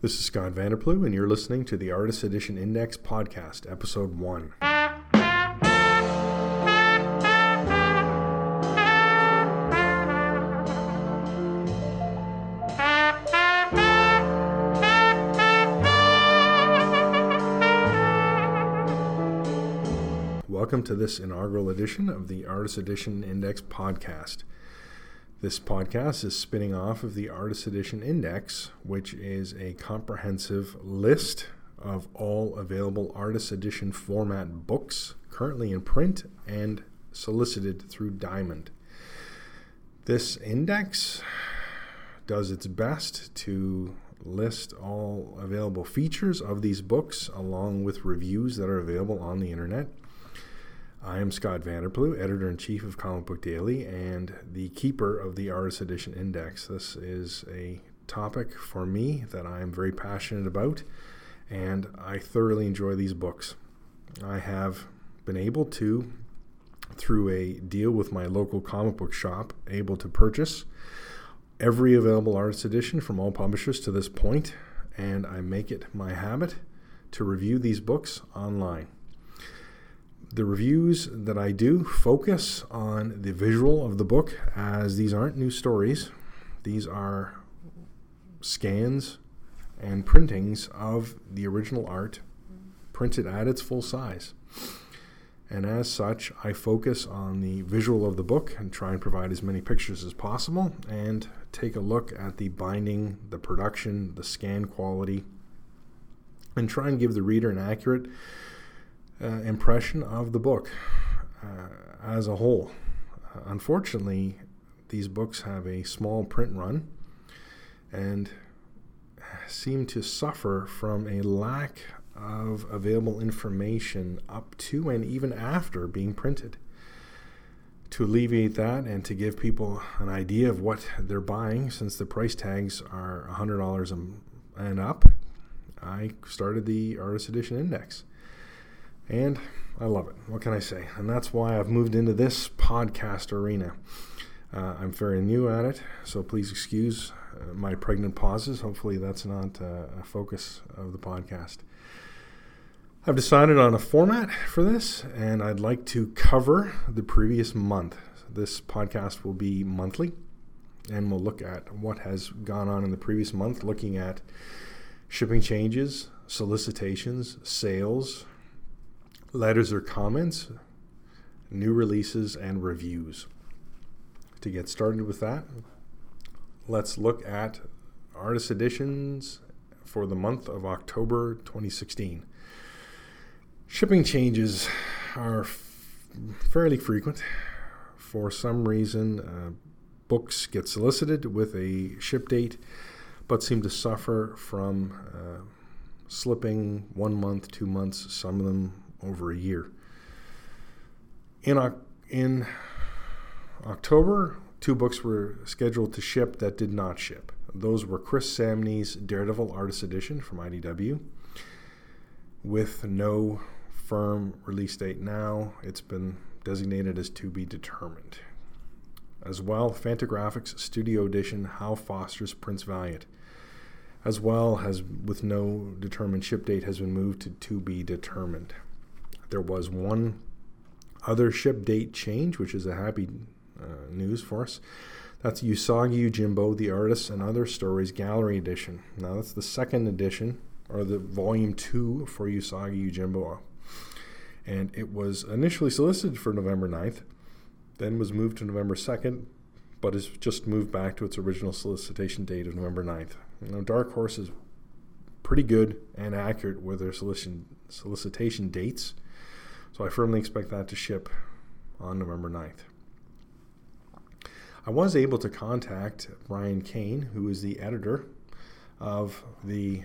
This is Scott VanderPloeg, and you're listening to the Artist Edition Index Podcast, Episode 1. Welcome to this inaugural edition of the Artist Edition Index Podcast. This podcast is spinning off of the Artist Edition Index, which is a comprehensive list of all available Artist Edition format books currently in print and solicited through Diamond. This index does its best to list all available features of these books along with reviews that are available on the internet. I am Scott VanderPloeg, editor in chief of Comic Book Daily and the keeper of the Artist Edition Index. This is a topic for me that I am very passionate about, and I thoroughly enjoy these books. I have been able to, through a deal with my local comic book shop, able to purchase every available artist edition from all publishers to this point, and I make it my habit to review these books online the reviews that I do focus on the visual of the book, as these aren't new stories. These are scans and printings of the original art printed at its full size. And as such, I focus on the visual of the book and try and provide as many pictures as possible and take a look at the binding, the production, the scan quality, and try and give the reader an accurate uh, impression of the book uh, as a whole. Uh, unfortunately, these books have a small print run and seem to suffer from a lack of available information up to and even after being printed. To alleviate that and to give people an idea of what they're buying, since the price tags are $100 and up, I started the Artist Edition Index. And I love it. What can I say? And that's why I've moved into this podcast arena. Uh, I'm very new at it, so please excuse uh, my pregnant pauses. Hopefully, that's not uh, a focus of the podcast. I've decided on a format for this, and I'd like to cover the previous month. This podcast will be monthly, and we'll look at what has gone on in the previous month, looking at shipping changes, solicitations, sales, letters or comments, new releases, and reviews. To get started with that, let's look at artist editions for the month of October 2016. Shipping changes are f- fairly frequent. For some reason, uh, books get solicited with a ship date but seem to suffer from uh, slipping one month, two months, some of them over a year. In, in October, two books were scheduled to ship that did not ship. Those were Chris Samnee's Daredevil Artist Edition from IDW, with no firm release date now. It's been designated as to be determined. As well, Fantagraphics Studio Edition Hal Foster's Prince Valiant, as well as with no determined ship date, has been moved to to be determined. There was one other ship date change, which is a happy uh, news for us. That's Usagi Yojimbo, the Artists and Other Stories Gallery Edition. Now, that's the second edition, or the volume two for Usagi Yojimbo. And it was initially solicited for November 9th, then was moved to November 2nd, but has just moved back to its original solicitation date of November 9th. Now, Dark Horse is pretty good and accurate with their solicitation, solicitation dates. So I firmly expect that to ship on November 9th. I was able to contact Brian Kane, who is the editor of the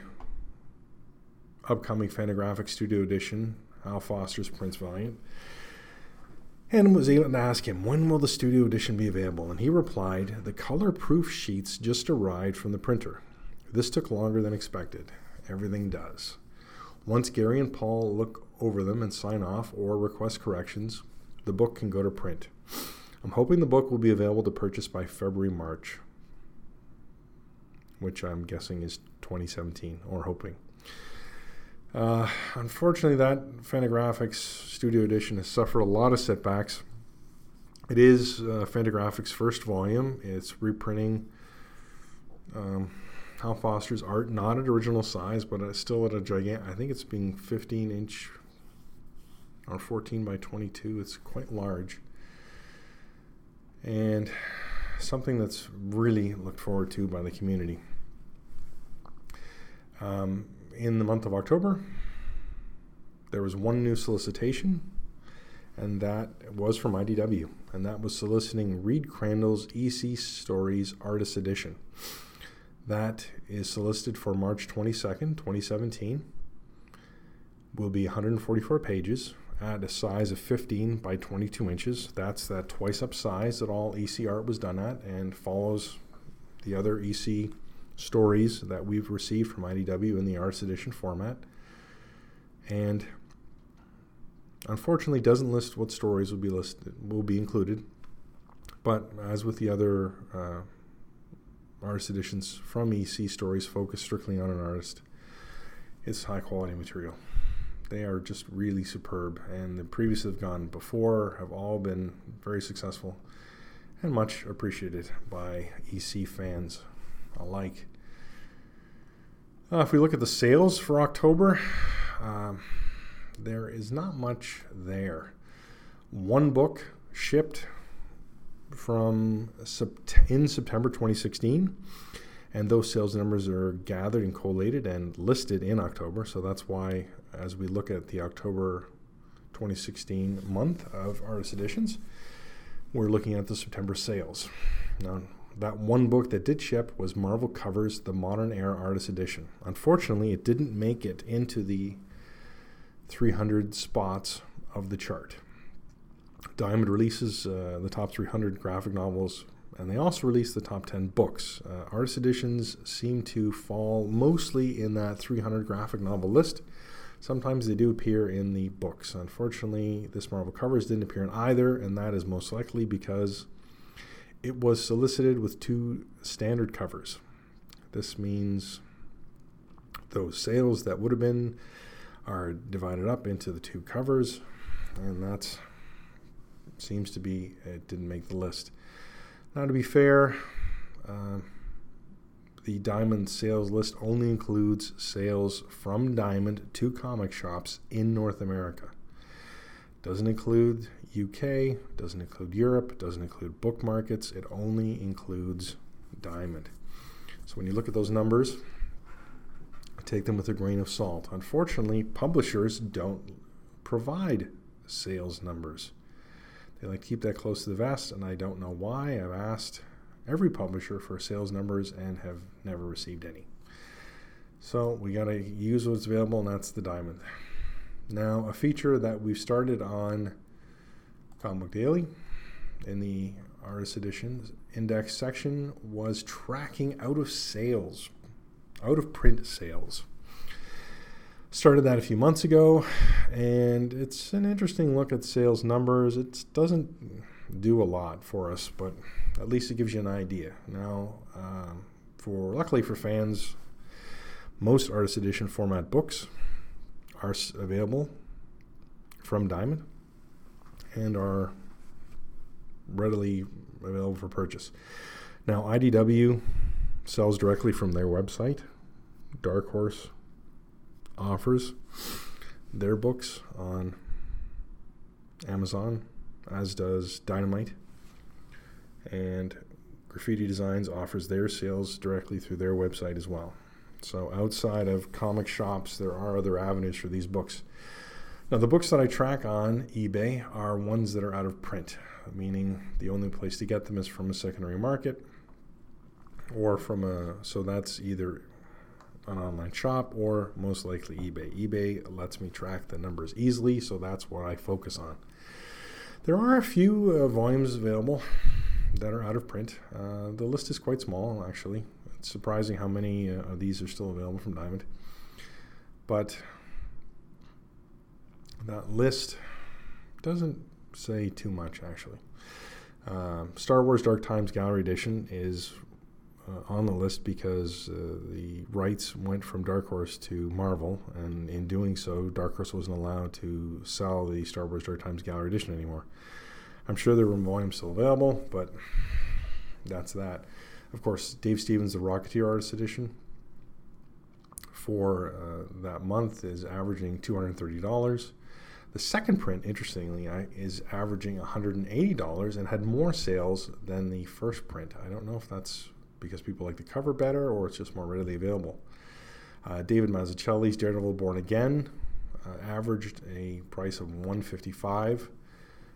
upcoming Fantagraphic Studio Edition, Hal Foster's Prince Valiant, and was able to ask him, when will the Studio Edition be available? And he replied, the color proof sheets just arrived from the printer. This took longer than expected. Everything does. Once Gary and Paul look over them and sign off or request corrections, the book can go to print. I'm hoping the book will be available to purchase by February, March, which I'm guessing is 2017, or hoping. Uh, unfortunately, that Fantagraphics Studio Edition has suffered a lot of setbacks. It is uh, Fantagraphics' first volume. It's reprinting um, Hal Foster's art, not at original size, but still at a gigantic. I think it's being 15 inch or 14 by 22. It's quite large, and something that's really looked forward to by the community. Um, in the month of October, there was one new solicitation, and that was from IDW, and that was soliciting Reed Crandall's EC Stories Artist Edition. That is solicited for March 22nd, 2017. Will be 144 pages at a size of 15 by 22 inches. That's that twice up size that all EC art was done at and follows the other EC stories that we've received from IDW in the Arts Edition format. And unfortunately doesn't list what stories will be listed will be included. But as with the other uh, artist editions from EC stories focused strictly on an artist, it's high quality material. They are just really superb, and the previous that have gone before have all been very successful and much appreciated by EC fans alike. Uh, if we look at the sales for October, um, there is not much there. One book shipped from in September 2016, and those sales numbers are gathered and collated and listed in October. So that's why, as we look at the October 2016 month of artist editions, we're looking at the September sales. Now, that one book that did ship was Marvel Covers The Modern Era Artist Edition. Unfortunately, it didn't make it into the 300 spots of the chart. Diamond releases uh, the top 300 graphic novels, and they also release the top 10 books. Uh, artist editions seem to fall mostly in that 300 graphic novel list. Sometimes they do appear in the books. Unfortunately, this Marvel Covers didn't appear in either, and that is most likely because it was solicited with two standard covers. This means those sales that would have been are divided up into the two covers, and that seems to be it didn't make the list. Now, to be fair, uh, the Diamond sales list only includes sales from Diamond to comic shops in North America. Doesn't include UK, doesn't include Europe, doesn't include book markets. It only includes Diamond. So when you look at those numbers, take them with a grain of salt. Unfortunately, publishers don't provide sales numbers. Like to keep that close to the vest, and I don't know why. I've asked every publisher for sales numbers and have never received any. So we got to use what's available, and that's the diamond. Now, a feature that we've started on Comic Book Daily in the artist edition index section was tracking out of sales, out of print sales. Started that a few months ago, and it's an interesting look at sales numbers. It doesn't do a lot for us, but at least it gives you an idea. Now, um, for luckily for fans, most artist edition format books are available from Diamond and are readily available for purchase. Now, IDW sells directly from their website. Dark Horse offers their books on Amazon, as does Dynamite. And Graffiti Designs offers their sales directly through their website as well. So, outside of comic shops, there are other avenues for these books. Now, the books that I track on eBay are ones that are out of print, meaning the only place to get them is from a secondary market or from a, so that's either an online shop or most likely eBay. eBay lets me track the numbers easily, so that's what I focus on. There are a few uh, volumes available that are out of print. Uh, the list is quite small, actually. It's surprising how many uh, of these are still available from Diamond. But that list doesn't say too much, actually. Uh, Star Wars Dark Times Gallery Edition is uh, on the list because uh, the rights went from Dark Horse to Marvel, and in doing so, Dark Horse wasn't allowed to sell the Star Wars Dark Times Gallery Edition anymore. I'm sure there were volumes still available, but that's that. Of course, Dave Stevens, the Rocketeer Artist Edition, for uh, that month is averaging $230. The second print, interestingly, is averaging $180 and had more sales than the first print. I don't know if that's because people like the cover better or it's just more readily available. Uh, David Mazzucchelli's Daredevil Born Again uh, averaged a price of 155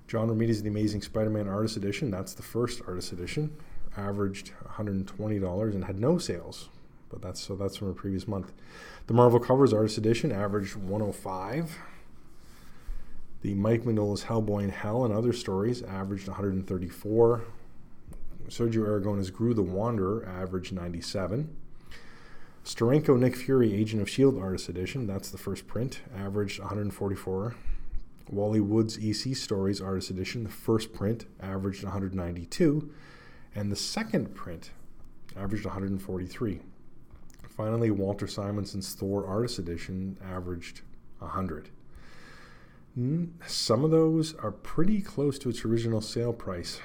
John Romita's The Amazing Spider-Man Artist Edition, that's the first artist edition, averaged $120 and had no sales. But that's so that's from a previous month. The Marvel Covers Artist Edition averaged 105. The Mike Mignola's Hellboy in Hell and Other Stories averaged 134. Sergio Aragonés' Groo the Wanderer averaged 97. Steranko Nick Fury Agent of S.H.I.E.L.D. Artist Edition, that's the first print, averaged 144. Wally Wood's EC Stories Artist Edition, the first print, averaged 192, and the second print averaged 143. Finally, Walter Simonson's Thor Artist Edition averaged 100. Hmm, some of those are pretty close to its original sale price.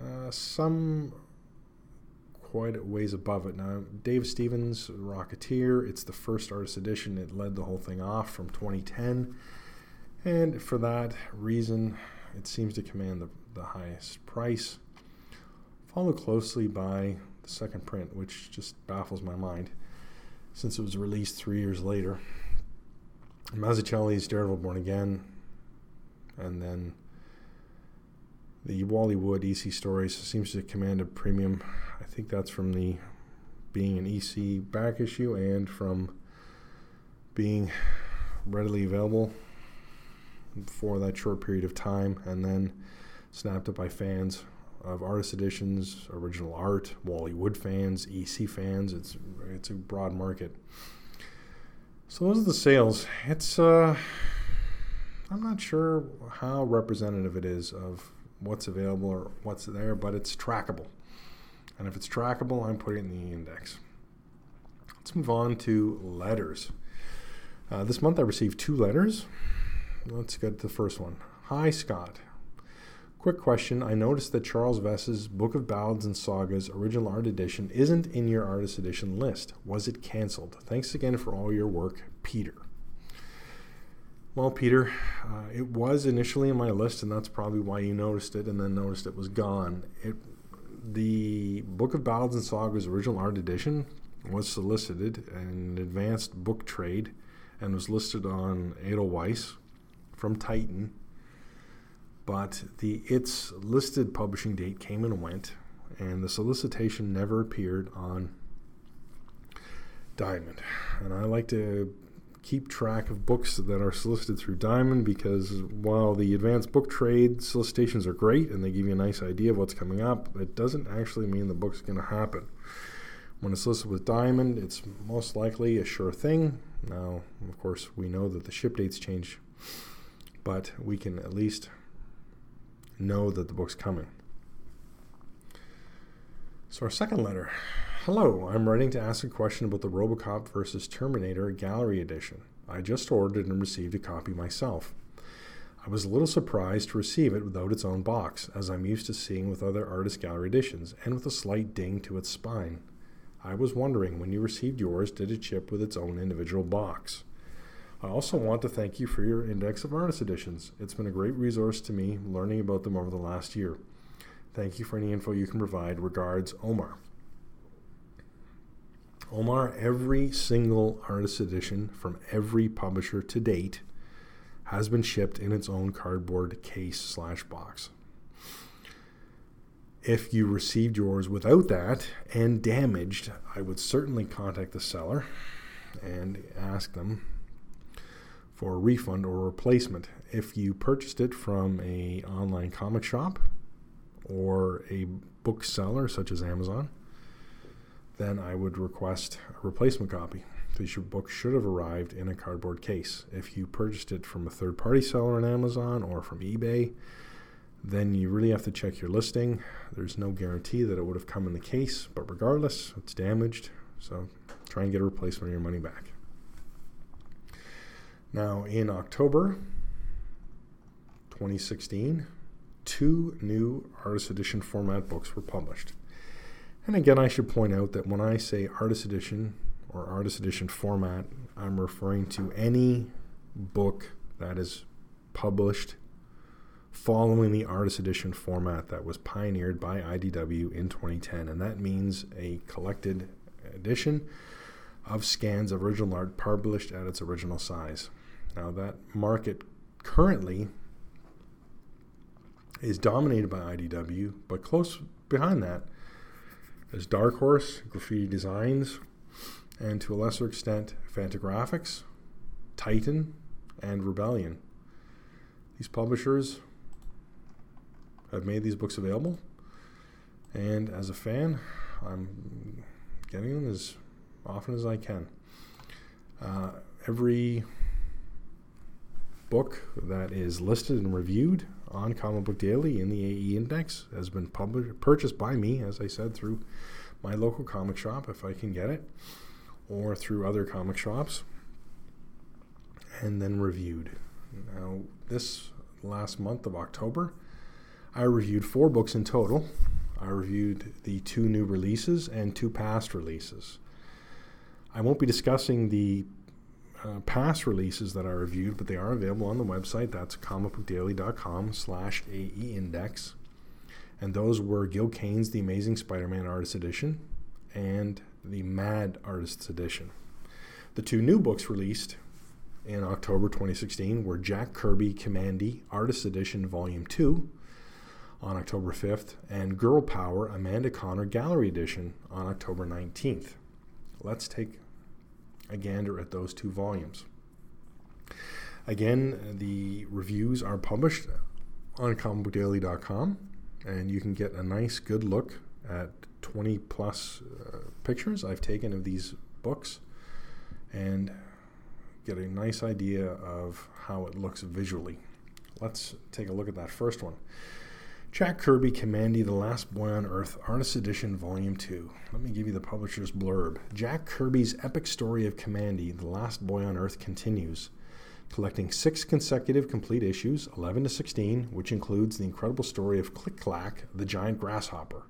Uh, some quite a ways above it. Now, Dave Stevens, Rocketeer, it's the first artist edition. It led the whole thing off from 2010. And for that reason, it seems to command the, the highest price, followed closely by the second print, which just baffles my mind since it was released three years later. Mazzucchelli's Daredevil Born Again and then the Wally Wood EC Stories seems to command a premium. I think that's from the being an EC back issue and from being readily available for that short period of time and then snapped up by fans of artist editions, original art, Wally Wood fans, EC fans. It's it's a broad market. So those are the sales. It's uh I'm not sure how representative it is of what's available or what's there, but it's trackable. And if it's trackable, I'm putting it in the index. Let's move on to letters. Uh, this month I received two letters. Let's get to the first one. Hi, Scott. Quick question. I noticed that Charles Vess's Book of Ballads and Sagas original art edition isn't in your artist edition list. Was it canceled? Thanks again for all your work, Peter. Well, Peter, uh, it was initially in my list, and that's probably why you noticed it and then noticed it was gone. It, the Book of Ballads and Sagas original art edition was solicited in an advanced book trade and was listed on Edelweiss from Titan. But the its listed publishing date came and went, and the solicitation never appeared on Diamond. And I like to keep track of books that are solicited through Diamond because while the advanced book trade solicitations are great and they give you a nice idea of what's coming up, it doesn't actually mean the book's going to happen. When it's listed with Diamond, it's most likely a sure thing. Now, of course, we know that the ship dates change, but we can at least know that the book's coming. So, our second letter Hello, I'm writing to ask a question about the Robocop vs. Terminator Gallery Edition. I just ordered and received a copy myself. I was a little surprised to receive it without its own box, as I'm used to seeing with other artist gallery editions, and with a slight ding to its spine. I was wondering when you received yours, did it ship with its own individual box? I also want to thank you for your Index of Artist editions. It's been a great resource to me learning about them over the last year. Thank you for any info you can provide. Regards, Omar. Omar, every single artist edition from every publisher to date has been shipped in its own cardboard case slash box. If you received yours without that and damaged, I would certainly contact the seller and ask them for a refund or replacement. If you purchased it from a online comic shop or a bookseller such as Amazon, then I would request a replacement copy. Your book should have arrived in a cardboard case. If you purchased it from a third party seller on Amazon or from eBay, then you really have to check your listing. There's no guarantee that it would have come in the case, but regardless, it's damaged. So try and get a replacement or your money back. Now, in October 2016, two new Artist Edition format books were published. And again, I should point out that when I say Artist Edition or Artist Edition format, I'm referring to any book that is published following the Artist Edition format that was pioneered by IDW in 2010. And that means a collected edition of scans of original art published at its original size. Now, that market currently is dominated by IDW, but close behind that is Dark Horse, Graffiti Designs, and to a lesser extent, Fantagraphics, Titan, and Rebellion. These publishers have made these books available, and as a fan, I'm getting them as often as I can. Uh, every book that is listed and reviewed on Comic Book Daily in the AE Index has been published, purchased by me, as I said, through my local comic shop if I can get it, or through other comic shops, and then reviewed. Now, this last month of October, I reviewed four books in total. I reviewed the two new releases and two past releases. I won't be discussing the uh, past releases that I reviewed, but they are available on the website. That's comicbookdaily.com slash AE index. And those were Gil Kane's The Amazing Spider-Man Artist Edition and the Mad Artists Edition. The two new books released in October 2016 were Jack Kirby Kamandi Artist Edition Volume 2 on October 5th and Girl Power Amanda Conner Gallery Edition on October 19th. Let's take a gander at those two volumes. Again, the reviews are published on comicbookdaily.com, and you can get a nice, good look at 20 plus uh, pictures I've taken of these books and get a nice idea of how it looks visually. Let's take a look at that first one. Jack Kirby Kamandi, The Last Boy on Earth, Artist Edition, Volume 2. Let me give you the publisher's blurb. Jack Kirby's epic story of Kamandi, The Last Boy on Earth, continues, collecting six consecutive complete issues, 11 to 16, which includes the incredible story of Click Clack, the giant grasshopper.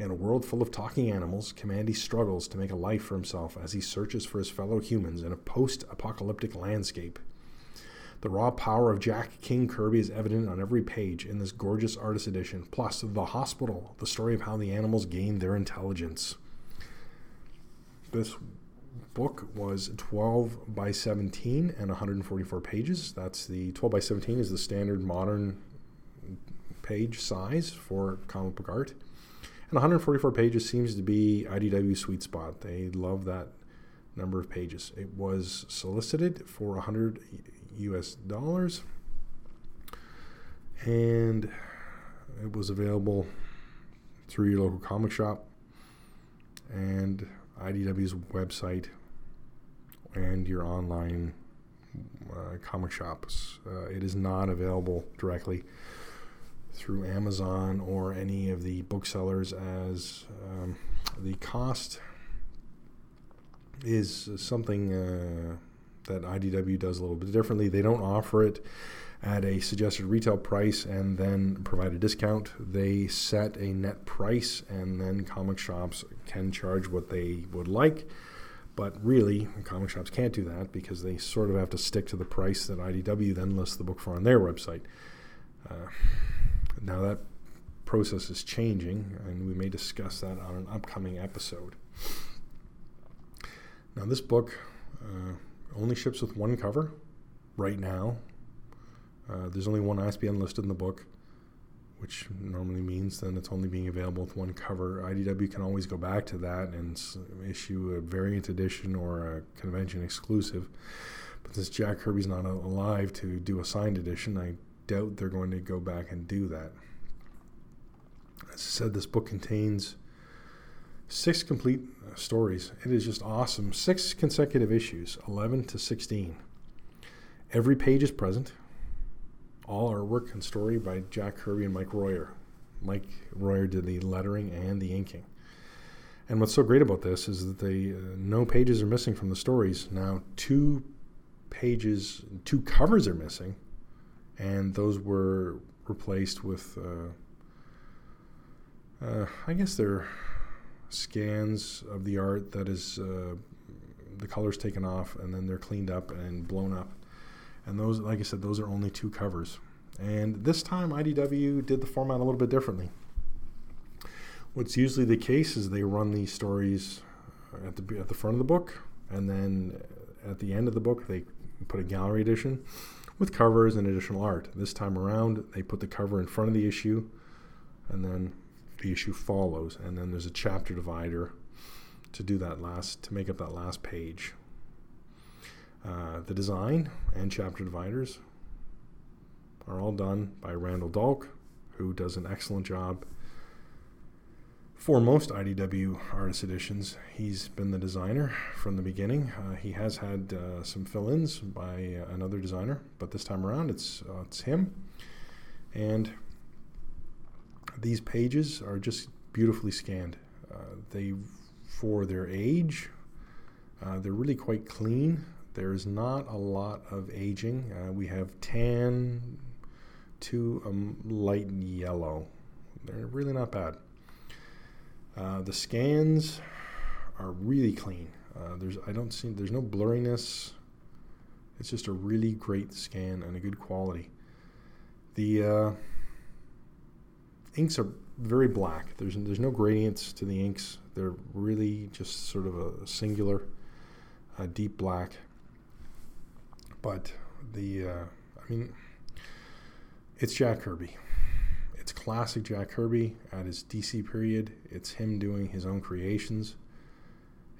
In a world full of talking animals, Kamandi struggles to make a life for himself as he searches for his fellow humans in a post apocalyptic landscape. The raw power of Jack King Kirby is evident on every page in this gorgeous artist edition, plus The Hospital, the story of how the animals gained their intelligence. This book was 12 by 17 and 144 pages. That's the 12 by 17 is the standard modern page size for comic book art. And 144 pages seems to be IDW sweet spot. They love that number of pages. It was solicited for 100 US dollars. And it was available through your local comic shop and IDW's website and your online uh, comic shops. Uh, it is not available directly through Amazon or any of the booksellers as um, the cost is something uh, that IDW does a little bit differently. They don't offer it at a suggested retail price and then provide a discount. They set a net price, and then comic shops can charge what they would like. But really, comic shops can't do that because they sort of have to stick to the price that IDW then lists the book for on their website. Uh, now, that process is changing, and we may discuss that on an upcoming episode. Now, this book. Uh, only ships with one cover right now. Uh, there's only one ISBN listed in the book, which normally means then it's only being available with one cover. IDW can always go back to that and issue a variant edition or a convention exclusive. But since Jack Kirby's not alive to do a signed edition, I doubt they're going to go back and do that. As I said, this book contains six complete stories. It is just awesome. Six consecutive issues, 11 to 16. Every page is present. All artwork and story by Jack Kirby and Mike Royer. Mike Royer did the lettering and the inking. And what's so great about this is that they uh, no pages are missing from the stories. Now two pages, two covers are missing, and those were replaced with, uh, uh, I guess they're scans of the art that is uh, the colors taken off and then they're cleaned up and blown up. And those, like I said, those are only two covers. And this time IDW did the format a little bit differently. What's usually the case is they run these stories at the at the front of the book, and then at the end of the book they put a gallery edition with covers and additional art. This time around, they put the cover in front of the issue, and then the issue follows, and then there's a chapter divider to do that last to make up that last page. Uh, the design and chapter dividers are all done by Randall Dahlk, who does an excellent job. For most IDW artist editions, he's been the designer from the beginning. Uh, he has had uh, some fill-ins by another designer, but this time around, it's uh, it's him. And these pages are just beautifully scanned. Uh, they, for their age, uh, they're really quite clean. There's not a lot of aging. we have tan to a light yellow. They're really not bad. Uh, the scans are really clean. Uh, there's I don't see there's no blurriness. It's just a really great scan and a good quality. The uh, inks are very black. There's there's no gradients to the inks. They're really just sort of a singular, deep black. But the uh, I mean, it's Jack Kirby it's classic Jack Kirby at his DC period. It's him doing his own creations.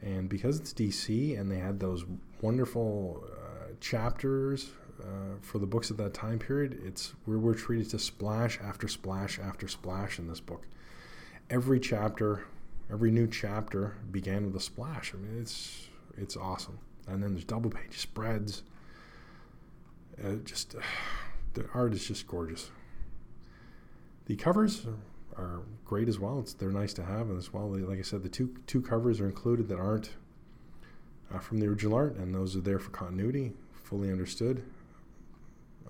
And because it's DC and they had those wonderful uh, chapters uh, for the books of that time period, it's we we're treated to splash after splash after splash in this book. Every chapter, every new chapter began with a splash. I mean, it's it's awesome. And then there's double page spreads. Uh, just the art is just gorgeous. The covers are, are great as well. It's, they're nice to have as well. Like I said, the two two covers are included that aren't uh, from the original art, and those are there for continuity, fully understood.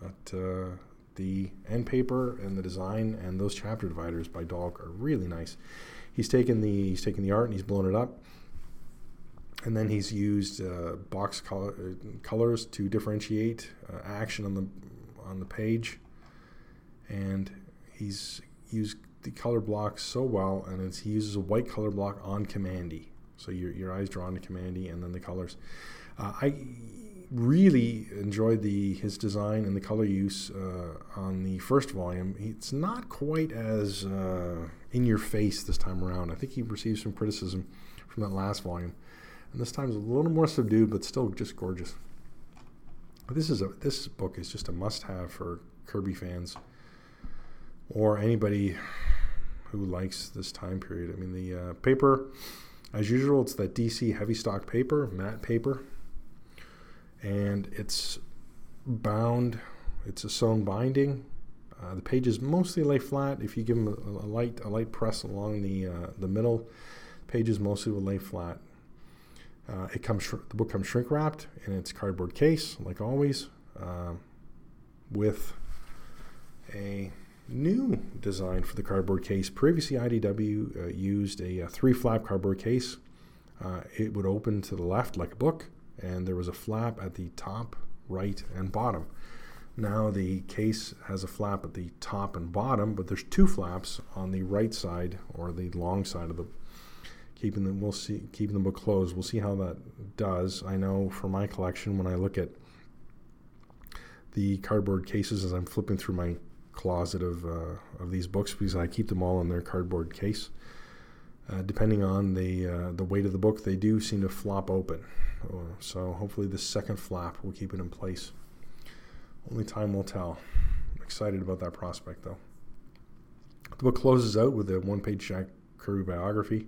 But uh, the end paper and the design and those chapter dividers by Dahlk are really nice. He's taken the he's taken the art and he's blown it up, and then he's used uh, box color, uh, colors to differentiate uh, action on the on the page, and he's used the color block so well, and he uses a white color block on Kamandi. So your, your eyes drawn to Kamandi, and then the colors. Uh, I really enjoyed the his design and the color use uh, on the first volume. It's not quite as uh, in your face this time around. I think he received some criticism from that last volume, and this time is a little more subdued, but still just gorgeous. This is a this book is just a must-have for Kirby fans or anybody who likes this time period. I mean, the uh, paper, as usual, it's that DC heavy stock paper, matte paper, and it's bound. It's a sewn binding. Uh, the pages mostly lay flat. If you give them a, a light a light press along the uh, the middle, pages mostly will lay flat. Uh, it comes the book comes shrink wrapped in its cardboard case, like always, uh, with a new design for the cardboard case. Previously, IDW uh, used a, a, three flap cardboard case. Uh, it would open to the left like a book, and there was a flap at the top, right, and bottom. Now the case has a flap at the top and bottom, but there's two flaps on the right side or the long side of the keeping the we'll see keeping the book closed. We'll see how that does. I know for my collection when I look at the cardboard cases as I'm flipping through my closet of uh, of these books because I keep them all in their cardboard case. Uh, depending on the uh, the weight of the book, they do seem to flop open. Uh, so hopefully, this second flap will keep it in place. Only time will tell. I'm excited about that prospect, though. The book closes out with a one-page Jack Kirby biography.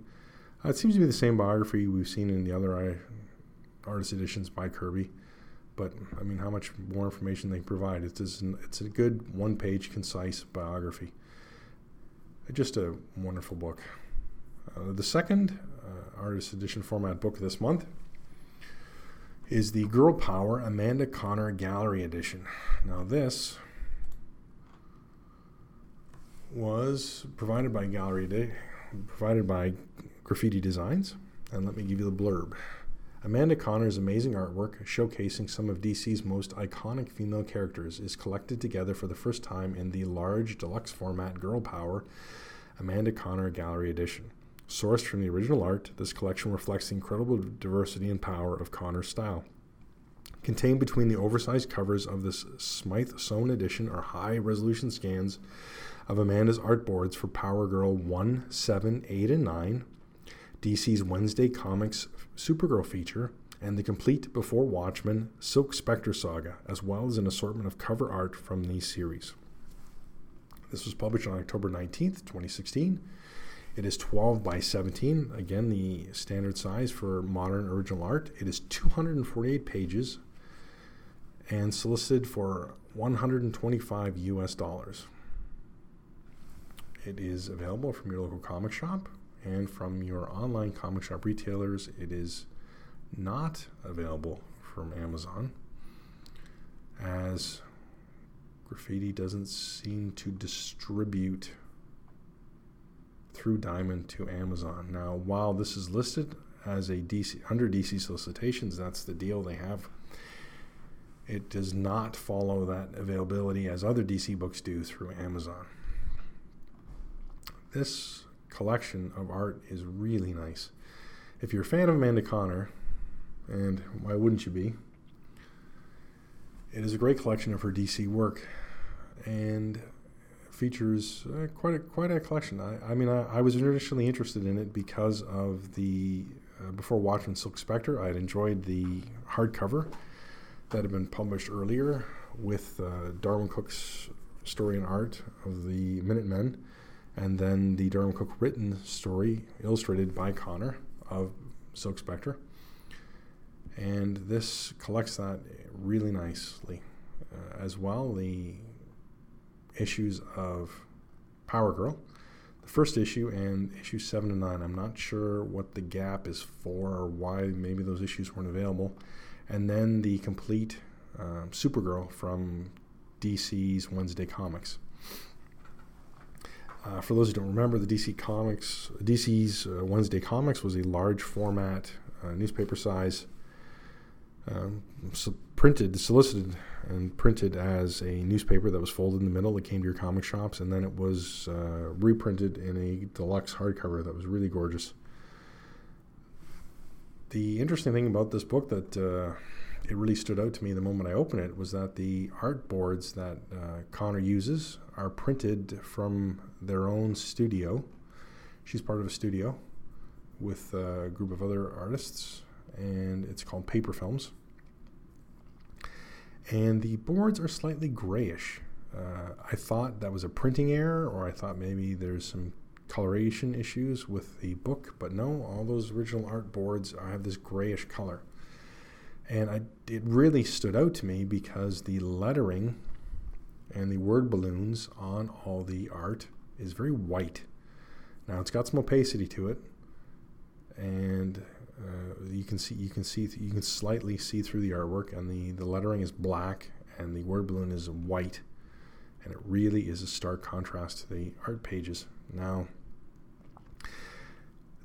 Uh, it seems to be the same biography we've seen in the other artist editions by Kirby. but I mean, how much more information they provide? It's just, it's a good one-page, concise biography. Just a wonderful book. Uh, the second uh, artist edition format book this month is the Girl Power Amanda Conner Gallery Edition. Now, this was provided by Gallery Day, provided by Graffiti Designs, and let me give you the blurb. Amanda Conner's amazing artwork, showcasing some of DC's most iconic female characters, is collected together for the first time in the large deluxe format Girl Power Amanda Conner Gallery Edition. Sourced from the original art, this collection reflects the incredible diversity and power of Conner's style. Contained between the oversized covers of this Smythe Sewn edition are high resolution scans of Amanda's artboards for Power Girl 1, 7, 8, and 9, DC's Wednesday Comics Supergirl feature, and the complete Before Watchmen Silk Spectre saga, as well as an assortment of cover art from these series. This was published on October 19th, 2016. It is 12 by 17, again, the standard size for modern original art. It is 248 pages and solicited for 125 US dollars. It is available from your local comic shop and from your online comic shop retailers. It is not available from Amazon as graffiti doesn't seem to distribute through Diamond to Amazon. Now, while this is listed as a DC under DC solicitations, that's the deal they have. It does not follow that availability as other DC books do through Amazon this collection of art is really nice. If you're a fan of Amanda Conner, and why wouldn't you be? It is a great collection of her DC work, and features uh, quite a quite a collection. I, I mean, I, I, was initially interested in it because of the uh, before Watchmen Silk Spectre. I had enjoyed the hardcover that had been published earlier with uh, Darwyn Cooke's story and art of the Minutemen and then the Darwyn Cooke written story illustrated by Conner of Silk Spectre. And this collects that really nicely. Uh, as well, the issues of Power Girl, the first issue and issue 7 and 9. I'm not sure what the gap is for or why maybe those issues weren't available. And then the complete um, Supergirl from DC's Wednesday Comics. Uh, for those who don't remember, the DC Comics, DC's uh, Wednesday Comics was a large format, uh, newspaper size, um, so printed, solicited, and printed as a newspaper that was folded in the middle. that came to your comic shops, and then it was uh, reprinted in a deluxe hardcover that was really gorgeous. The interesting thing about this book that uh, it really stood out to me the moment I opened it was that the art boards that uh, Conner uses are printed from their own studio. She's part of a studio with a group of other artists, and it's called Paper Films. And the boards are slightly grayish. Uh, I thought that was a printing error, or I thought maybe there's some coloration issues with the book, but no, all those original art boards have this grayish color. And I, it really stood out to me because the lettering and the word balloons on all the art is very white. Now it's got some opacity to it, and uh, you can see you can see you can slightly see through the artwork, and the the lettering is black, and the word balloon is white, and it really is a stark contrast to the art pages. Now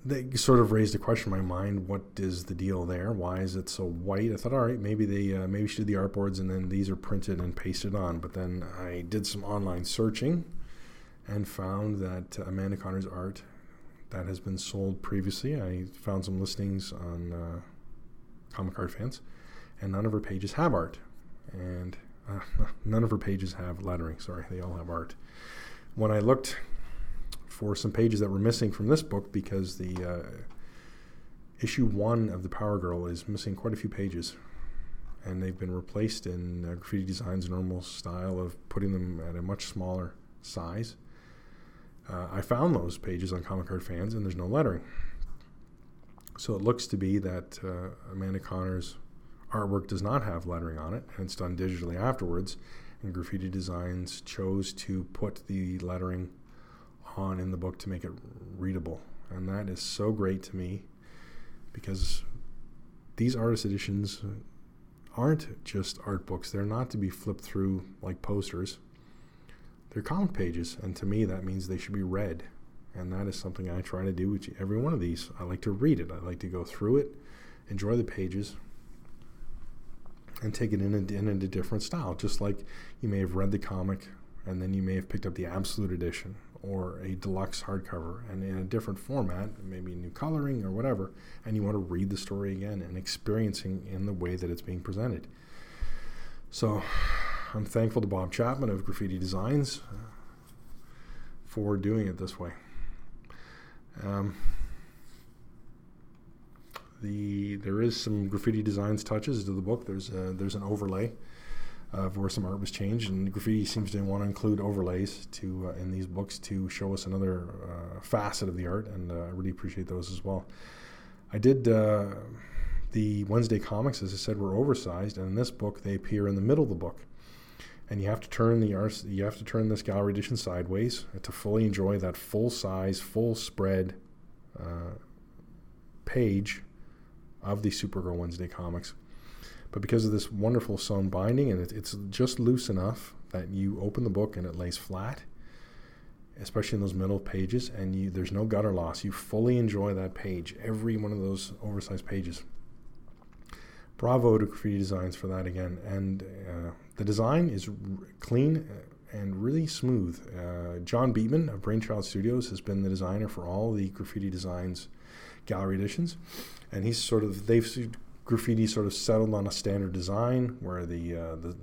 they sort of raised a question in my mind. What is the deal there? Why is it so white? I thought, all right, maybe they uh, maybe she did the artboards and then these are printed and pasted on. But then I did some online searching and found that Amanda Conner's art that has been sold previously. I found some listings on uh, Comic Art Fans, and none of her pages have art, and uh, none of her pages have lettering. Sorry, they all have art. When I looked for some pages that were missing from this book because the uh, issue one of the Power Girl is missing quite a few pages, and they've been replaced in uh, Graffiti Design's normal style of putting them at a much smaller size. Uh, I found those pages on Comic Art Fans, and there's no lettering. So it looks to be that uh, Amanda Conner's artwork does not have lettering on it, and it's done digitally afterwards. And Graffiti Designs chose to put the lettering on in the book to make it readable. And that is so great to me because these artist editions aren't just art books. They're not to be flipped through like posters. They're comic pages, and to me, that means they should be read. And that is something I try to do with every one of these. I like to read it, I like to go through it, enjoy the pages, and take it in in a different style. Just like you may have read the comic and then you may have picked up the absolute edition or a deluxe hardcover and in a different format, maybe new coloring or whatever, and you want to read the story again and experiencing in the way that it's being presented. So I'm thankful to Bob Chapman of Graphitti Designs uh, for doing it this way. Um, the there is some Graphitti Designs touches to the book. There's a, there's an overlay of where some art was changed, and Graphitti seems to want to include overlays to uh, in these books to show us another uh, facet of the art, and uh, I really appreciate those as well. I did uh, the Wednesday comics, as I said, were oversized, and in this book they appear in the middle of the book, and you have to turn the art, you have to turn this gallery edition sideways to fully enjoy that full size, full spread uh, page of the Supergirl Wednesday comics. But because of this wonderful sewn binding, and it, it's just loose enough that you open the book and it lays flat, especially in those middle pages, and you, there's no gutter loss. You fully enjoy that page, every one of those oversized pages. Bravo to Graphitti Designs for that again. And uh, the design is r- clean and really smooth. Uh, John Beatman of Brainchild Studios has been the designer for all the Graphitti Designs gallery editions, and he's sort of they've Graphitti sort of settled on a standard design where the, uh, the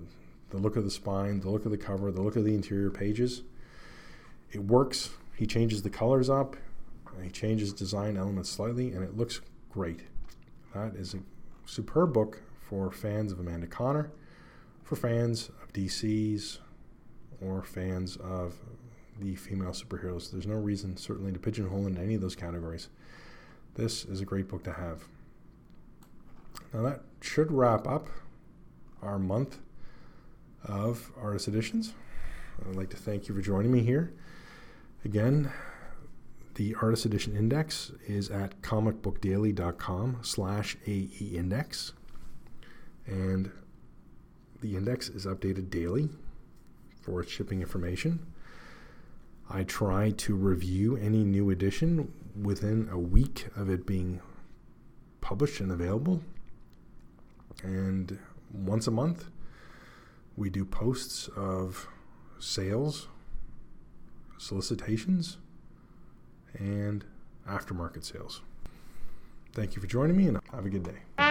the look of the spine, the look of the cover, the look of the interior pages, it works. He changes the colors up, he changes design elements slightly, and it looks great. That is a superb book for fans of Amanda Conner, for fans of DC's, or fans of the female superheroes. There's no reason, certainly, to pigeonhole in any of those categories. This is a great book to have. Now, that should wrap up our month of artist editions. I'd like to thank you for joining me here. Again, the artist edition index is at comicbookdaily.com slash AE Index. And the index is updated daily for its shipping information. I try to review any new edition within a week of it being published and available. And once a month, we do posts of sales, solicitations, and aftermarket sales. Thank you for joining me and have a good day.